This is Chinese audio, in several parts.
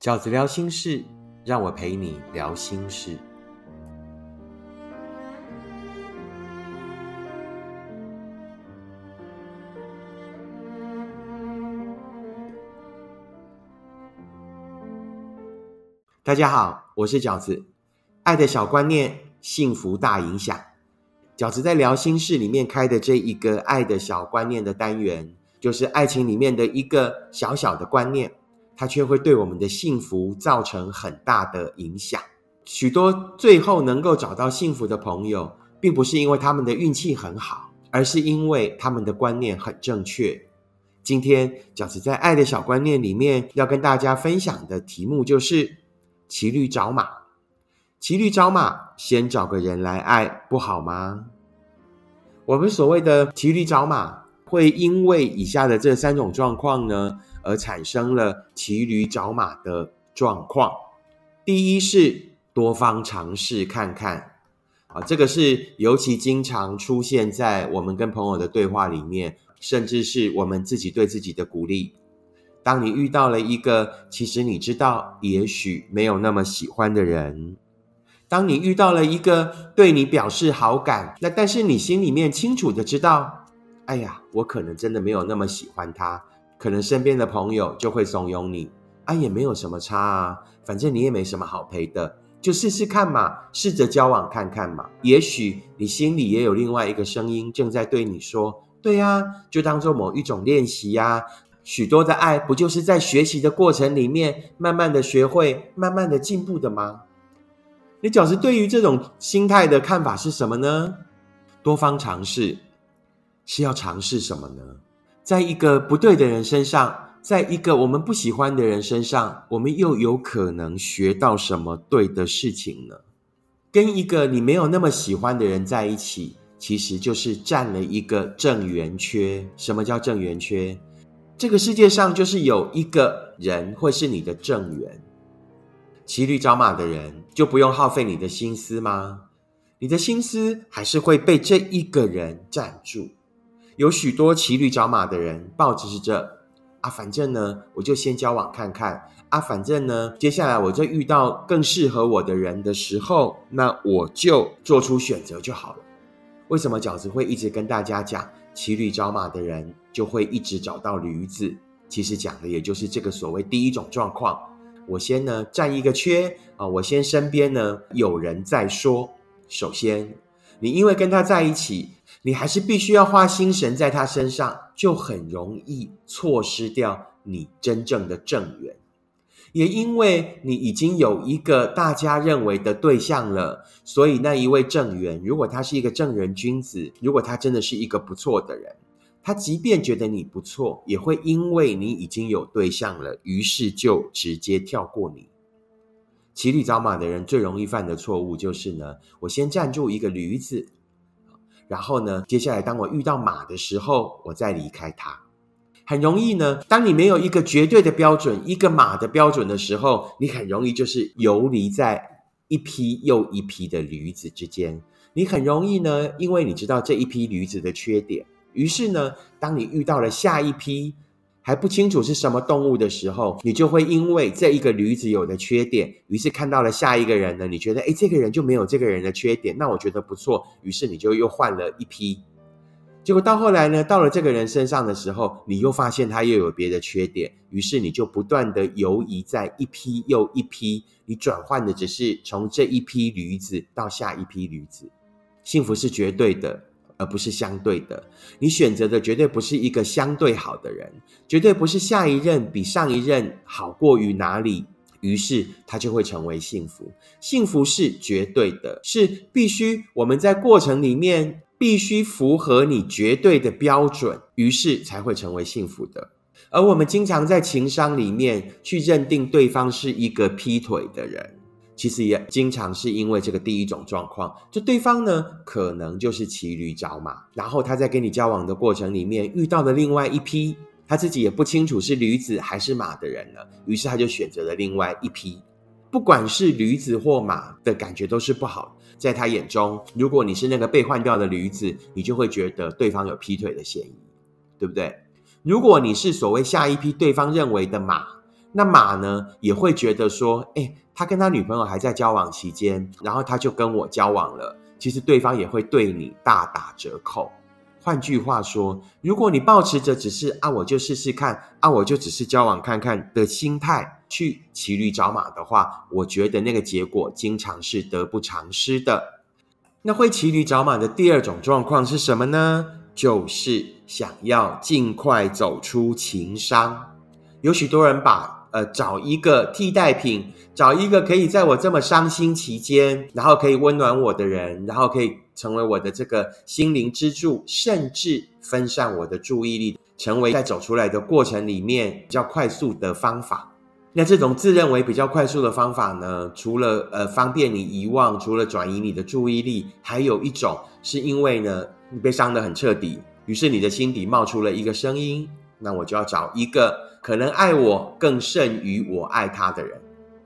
饺子聊心事，让我陪你聊心事。大家好，我是饺子。爱的小观念，幸福大影响。饺子在聊心事里面开的这一个爱的小观念的单元，就是爱情里面的一个小小的观念，它却会对我们的幸福造成很大的影响。许多最后能够找到幸福的朋友，并不是因为他们的运气很好，而是因为他们的观念很正确。今天饺子在爱的小观念里面要跟大家分享的题目就是骑驴找马。骑驴找马，先找个人来爱，不好吗？我们所谓的骑驴找马，会因为以下的这三种状况呢，而产生了骑驴找马的状况。第一是多方尝试看看，啊，这个是尤其经常出现在我们跟朋友的对话里面，甚至是我们自己对自己的鼓励。当你遇到了一个其实你知道，也许没有那么喜欢的人。当你遇到了一个对你表示好感，那但是你心里面清楚的知道，哎呀，我可能真的没有那么喜欢他，可能身边的朋友就会怂恿你，啊，也没有什么差啊，反正你也没什么好陪的，就试试看嘛，试着交往看看嘛，也许你心里也有另外一个声音正在对你说，对呀，就当做某一种练习呀，许多的爱不就是在学习的过程里面，慢慢的学会，慢慢的进步的吗？你饺子对于这种心态的看法是什么呢？多方尝试是要尝试什么呢？在一个不对的人身上，在一个我们不喜欢的人身上，我们又有可能学到什么对的事情呢？跟一个你没有那么喜欢的人在一起，其实就是占了一个正圆缺。什么叫正圆缺？这个世界上就是有一个人会是你的正缘。骑驴找马的人就不用耗费你的心思吗？你的心思还是会被这一个人占住。有许多骑驴找马的人，抱着是这啊，反正呢，我就先交往看看啊，反正呢，接下来我再遇到更适合我的人的时候，那我就做出选择就好了。为什么饺子会一直跟大家讲，骑驴找马的人就会一直找到驴子？其实讲的也就是这个所谓第一种状况。我先呢占一个缺啊，我先身边呢有人在说。首先，你因为跟他在一起，你还是必须要花心神在他身上，就很容易错失掉你真正的正缘。也因为你已经有一个大家认为的对象了，所以那一位正缘，如果他是一个正人君子，如果他真的是一个不错的人。他即便觉得你不错，也会因为你已经有对象了，于是就直接跳过你。骑驴找马的人最容易犯的错误就是呢，我先站住一个驴子，然后呢，接下来当我遇到马的时候，我再离开它。很容易呢，当你没有一个绝对的标准，一个马的标准的时候，你很容易就是游离在一批又一批的驴子之间。你很容易呢，因为你知道这一批驴子的缺点。于是呢，当你遇到了下一批还不清楚是什么动物的时候，你就会因为这一个驴子有的缺点，于是看到了下一个人呢，你觉得哎，这个人就没有这个人的缺点，那我觉得不错，于是你就又换了一批。结果到后来呢，到了这个人身上的时候，你又发现他又有别的缺点，于是你就不断的游移在一批又一批，你转换的只是从这一批驴子到下一批驴子。幸福是绝对的。而不是相对的，你选择的绝对不是一个相对好的人，绝对不是下一任比上一任好过于哪里，于是他就会成为幸福。幸福是绝对的，是必须我们在过程里面必须符合你绝对的标准，于是才会成为幸福的。而我们经常在情商里面去认定对方是一个劈腿的人。其实也经常是因为这个第一种状况，就对方呢可能就是骑驴找马，然后他在跟你交往的过程里面遇到了另外一批，他自己也不清楚是驴子还是马的人了，于是他就选择了另外一批。不管是驴子或马的感觉都是不好，在他眼中，如果你是那个被换掉的驴子，你就会觉得对方有劈腿的嫌疑，对不对？如果你是所谓下一批对方认为的马。那马呢也会觉得说，哎，他跟他女朋友还在交往期间，然后他就跟我交往了，其实对方也会对你大打折扣。换句话说，如果你保持着只是啊，我就试试看，啊，我就只是交往看看的心态去骑驴找马的话，我觉得那个结果经常是得不偿失的。那会骑驴找马的第二种状况是什么呢？就是想要尽快走出情伤。有许多人把呃找一个替代品，找一个可以在我这么伤心期间，然后可以温暖我的人，然后可以。成为我的这个心灵支柱，甚至分散我的注意力，成为在走出来的过程里面比较快速的方法。那这种自认为比较快速的方法呢？除了呃方便你遗忘，除了转移你的注意力，还有一种是因为呢你被伤得很彻底，于是你的心底冒出了一个声音：那我就要找一个可能爱我更胜于我爱他的人。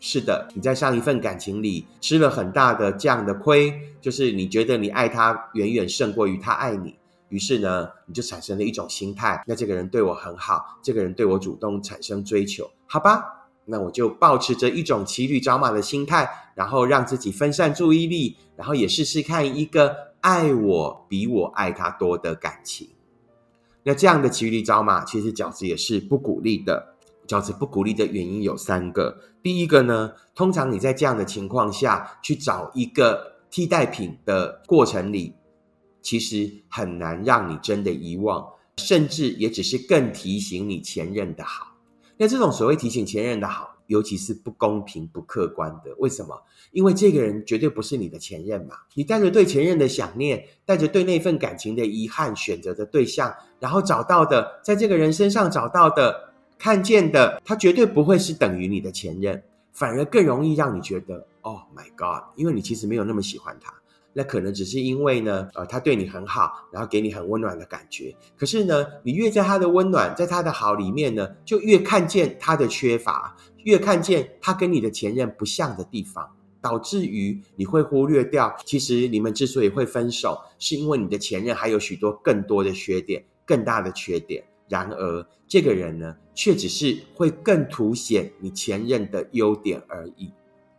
是的，你在上一份感情里吃了很大的这样的亏，就是你觉得你爱他远远胜过于他爱你，于是呢，你就产生了一种心态，那这个人对我很好，这个人对我主动产生追求，好吧，那我就保持着一种骑驴找马的心态，然后让自己分散注意力，然后也试试看一个爱我比我爱他多的感情。那这样的骑驴找马，其实饺子也是不鼓励的。饺子不鼓励的原因有三个。第一个呢，通常你在这样的情况下去找一个替代品的过程里，其实很难让你真的遗忘，甚至也只是更提醒你前任的好。那这种所谓提醒前任的好，尤其是不公平、不客观的。为什么？因为这个人绝对不是你的前任嘛。你带着对前任的想念，带着对那份感情的遗憾，选择的对象，然后找到的，在这个人身上找到的。看见的，他绝对不会是等于你的前任，反而更容易让你觉得，Oh my God，因为你其实没有那么喜欢他，那可能只是因为呢，呃，他对你很好，然后给你很温暖的感觉。可是呢，你越在他的温暖，在他的好里面呢，就越看见他的缺乏，越看见他跟你的前任不像的地方，导致于你会忽略掉，其实你们之所以会分手，是因为你的前任还有许多更多的缺点，更大的缺点。然而，这个人呢，却只是会更凸显你前任的优点而已。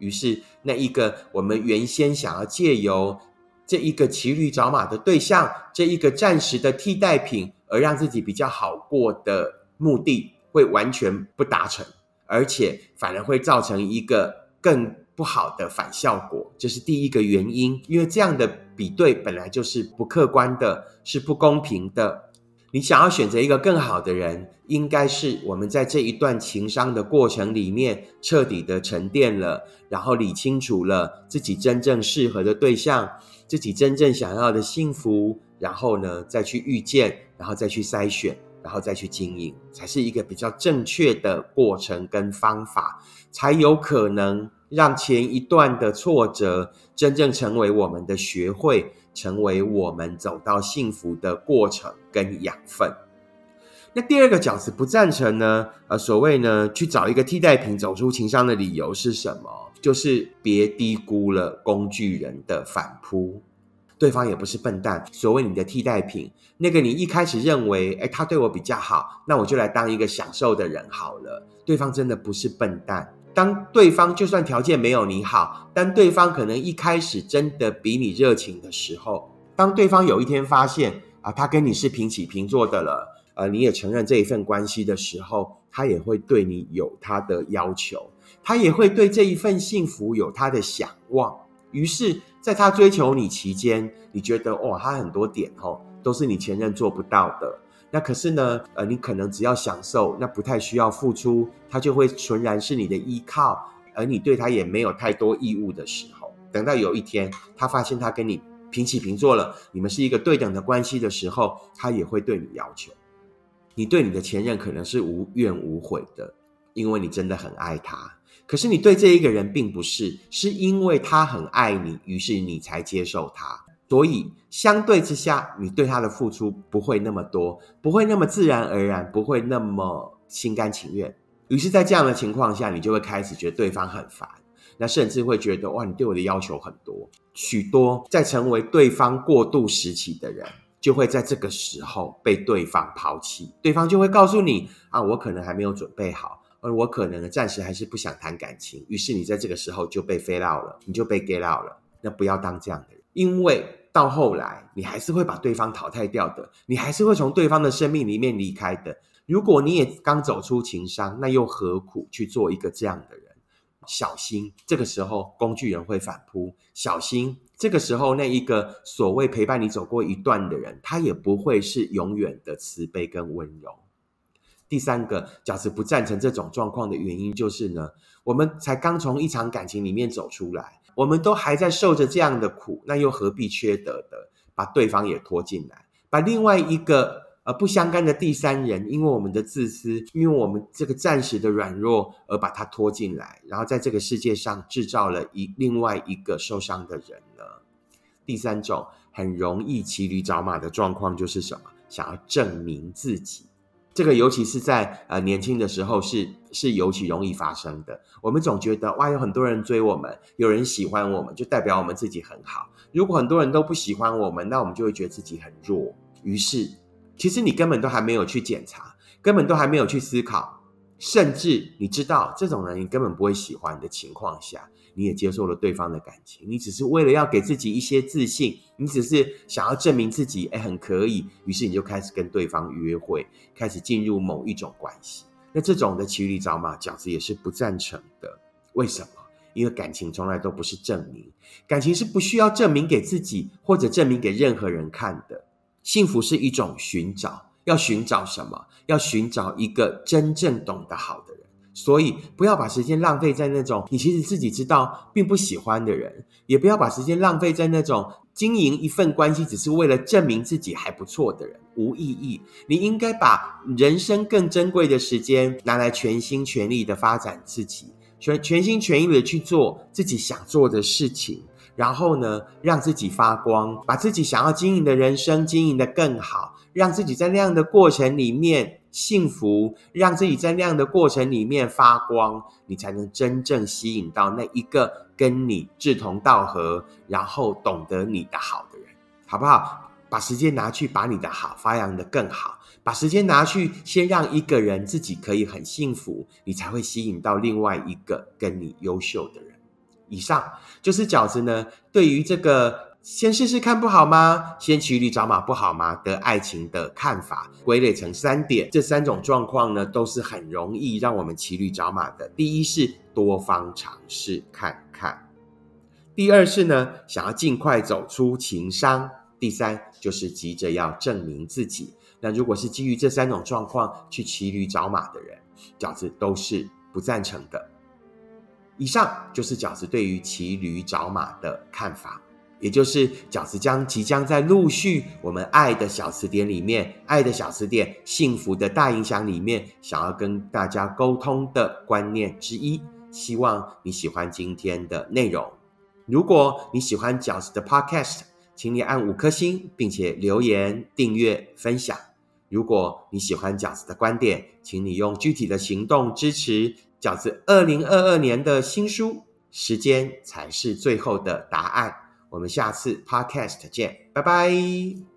于是，那一个我们原先想要借由这一个骑驴找马的对象，这一个暂时的替代品，而让自己比较好过的目的，会完全不达成，而且反而会造成一个更不好的反效果。这是第一个原因，因为这样的比对本来就是不客观的，是不公平的。你想要选择一个更好的人，应该是我们在这一段情商的过程里面彻底的沉淀了，然后理清楚了自己真正适合的对象，自己真正想要的幸福，然后呢再去遇见，然后再去筛选，然后再去经营，才是一个比较正确的过程跟方法，才有可能让前一段的挫折真正成为我们的学会。成为我们走到幸福的过程跟养分。那第二个饺子不赞成呢？呃，所谓呢，去找一个替代品走出情伤的理由是什么？就是别低估了工具人的反扑。对方也不是笨蛋。所谓你的替代品，那个你一开始认为，哎，他对我比较好，那我就来当一个享受的人好了。对方真的不是笨蛋。当对方就算条件没有你好，但对方可能一开始真的比你热情的时候，当对方有一天发现啊，他跟你是平起平坐的了，呃，你也承认这一份关系的时候，他也会对你有他的要求，他也会对这一份幸福有他的想望。于是，在他追求你期间，你觉得哇，他很多点哦，都是你前任做不到的。那可是呢，呃，你可能只要享受，那不太需要付出，他就会纯然是你的依靠，而你对他也没有太多义务的时候，等到有一天他发现他跟你平起平坐了，你们是一个对等的关系的时候，他也会对你要求。你对你的前任可能是无怨无悔的，因为你真的很爱他。可是你对这一个人并不是，是因为他很爱你，于是你才接受他。所以，相对之下，你对他的付出不会那么多，不会那么自然而然，不会那么心甘情愿。于是，在这样的情况下，你就会开始觉得对方很烦，那甚至会觉得哇，你对我的要求很多。许多在成为对方过渡时期的人，就会在这个时候被对方抛弃。对方就会告诉你啊，我可能还没有准备好，而我可能暂时还是不想谈感情，于是你在这个时候就被飞到了，你就被 get out 了。那不要当这样的人，因为到后来你还是会把对方淘汰掉的，你还是会从对方的生命里面离开的。如果你也刚走出情伤，那又何苦去做一个这样的人？小心，这个时候工具人会反扑；小心，这个时候那一个所谓陪伴你走过一段的人，他也不会是永远的慈悲跟温柔。第三个，饺子不赞成这种状况的原因就是呢，我们才刚从一场感情里面走出来，我们都还在受着这样的苦，那又何必缺德的把对方也拖进来，把另外一个呃不相干的第三人，因为我们的自私，因为我们这个暂时的软弱而把他拖进来，然后在这个世界上制造了一另外一个受伤的人呢？第三种很容易骑驴找马的状况就是什么？想要证明自己。这个尤其是在呃年轻的时候是是尤其容易发生的。我们总觉得哇，有很多人追我们，有人喜欢我们，就代表我们自己很好。如果很多人都不喜欢我们，那我们就会觉得自己很弱。于是，其实你根本都还没有去检查，根本都还没有去思考，甚至你知道这种人你根本不会喜欢的情况下。你也接受了对方的感情，你只是为了要给自己一些自信，你只是想要证明自己，哎，很可以，于是你就开始跟对方约会，开始进入某一种关系。那这种的骑驴找马，饺子也是不赞成的。为什么？因为感情从来都不是证明，感情是不需要证明给自己或者证明给任何人看的。幸福是一种寻找，要寻找什么？要寻找一个真正懂得好的人。所以，不要把时间浪费在那种你其实自己知道并不喜欢的人，也不要把时间浪费在那种经营一份关系只是为了证明自己还不错的人，无意义。你应该把人生更珍贵的时间拿来全心全力的发展自己，全全心全意的去做自己想做的事情，然后呢，让自己发光，把自己想要经营的人生经营的更好，让自己在那样的过程里面。幸福，让自己在那样的过程里面发光，你才能真正吸引到那一个跟你志同道合，然后懂得你的好的人，好不好？把时间拿去把你的好发扬的更好，把时间拿去先让一个人自己可以很幸福，你才会吸引到另外一个跟你优秀的人。以上就是饺子呢，对于这个。先试试看不好吗？先骑驴找马不好吗？的爱情的看法归类成三点，这三种状况呢，都是很容易让我们骑驴找马的。第一是多方尝试看看，第二是呢想要尽快走出情伤，第三就是急着要证明自己。那如果是基于这三种状况去骑驴找马的人，饺子都是不赞成的。以上就是饺子对于骑驴找马的看法。也就是饺子将即将在陆续我们爱的小词典里面，爱的小词典幸福的大影响里面，想要跟大家沟通的观念之一。希望你喜欢今天的内容。如果你喜欢饺子的 Podcast，请你按五颗星，并且留言、订阅、分享。如果你喜欢饺子的观点，请你用具体的行动支持饺子二零二二年的新书。时间才是最后的答案。我们下次 podcast 见，拜拜。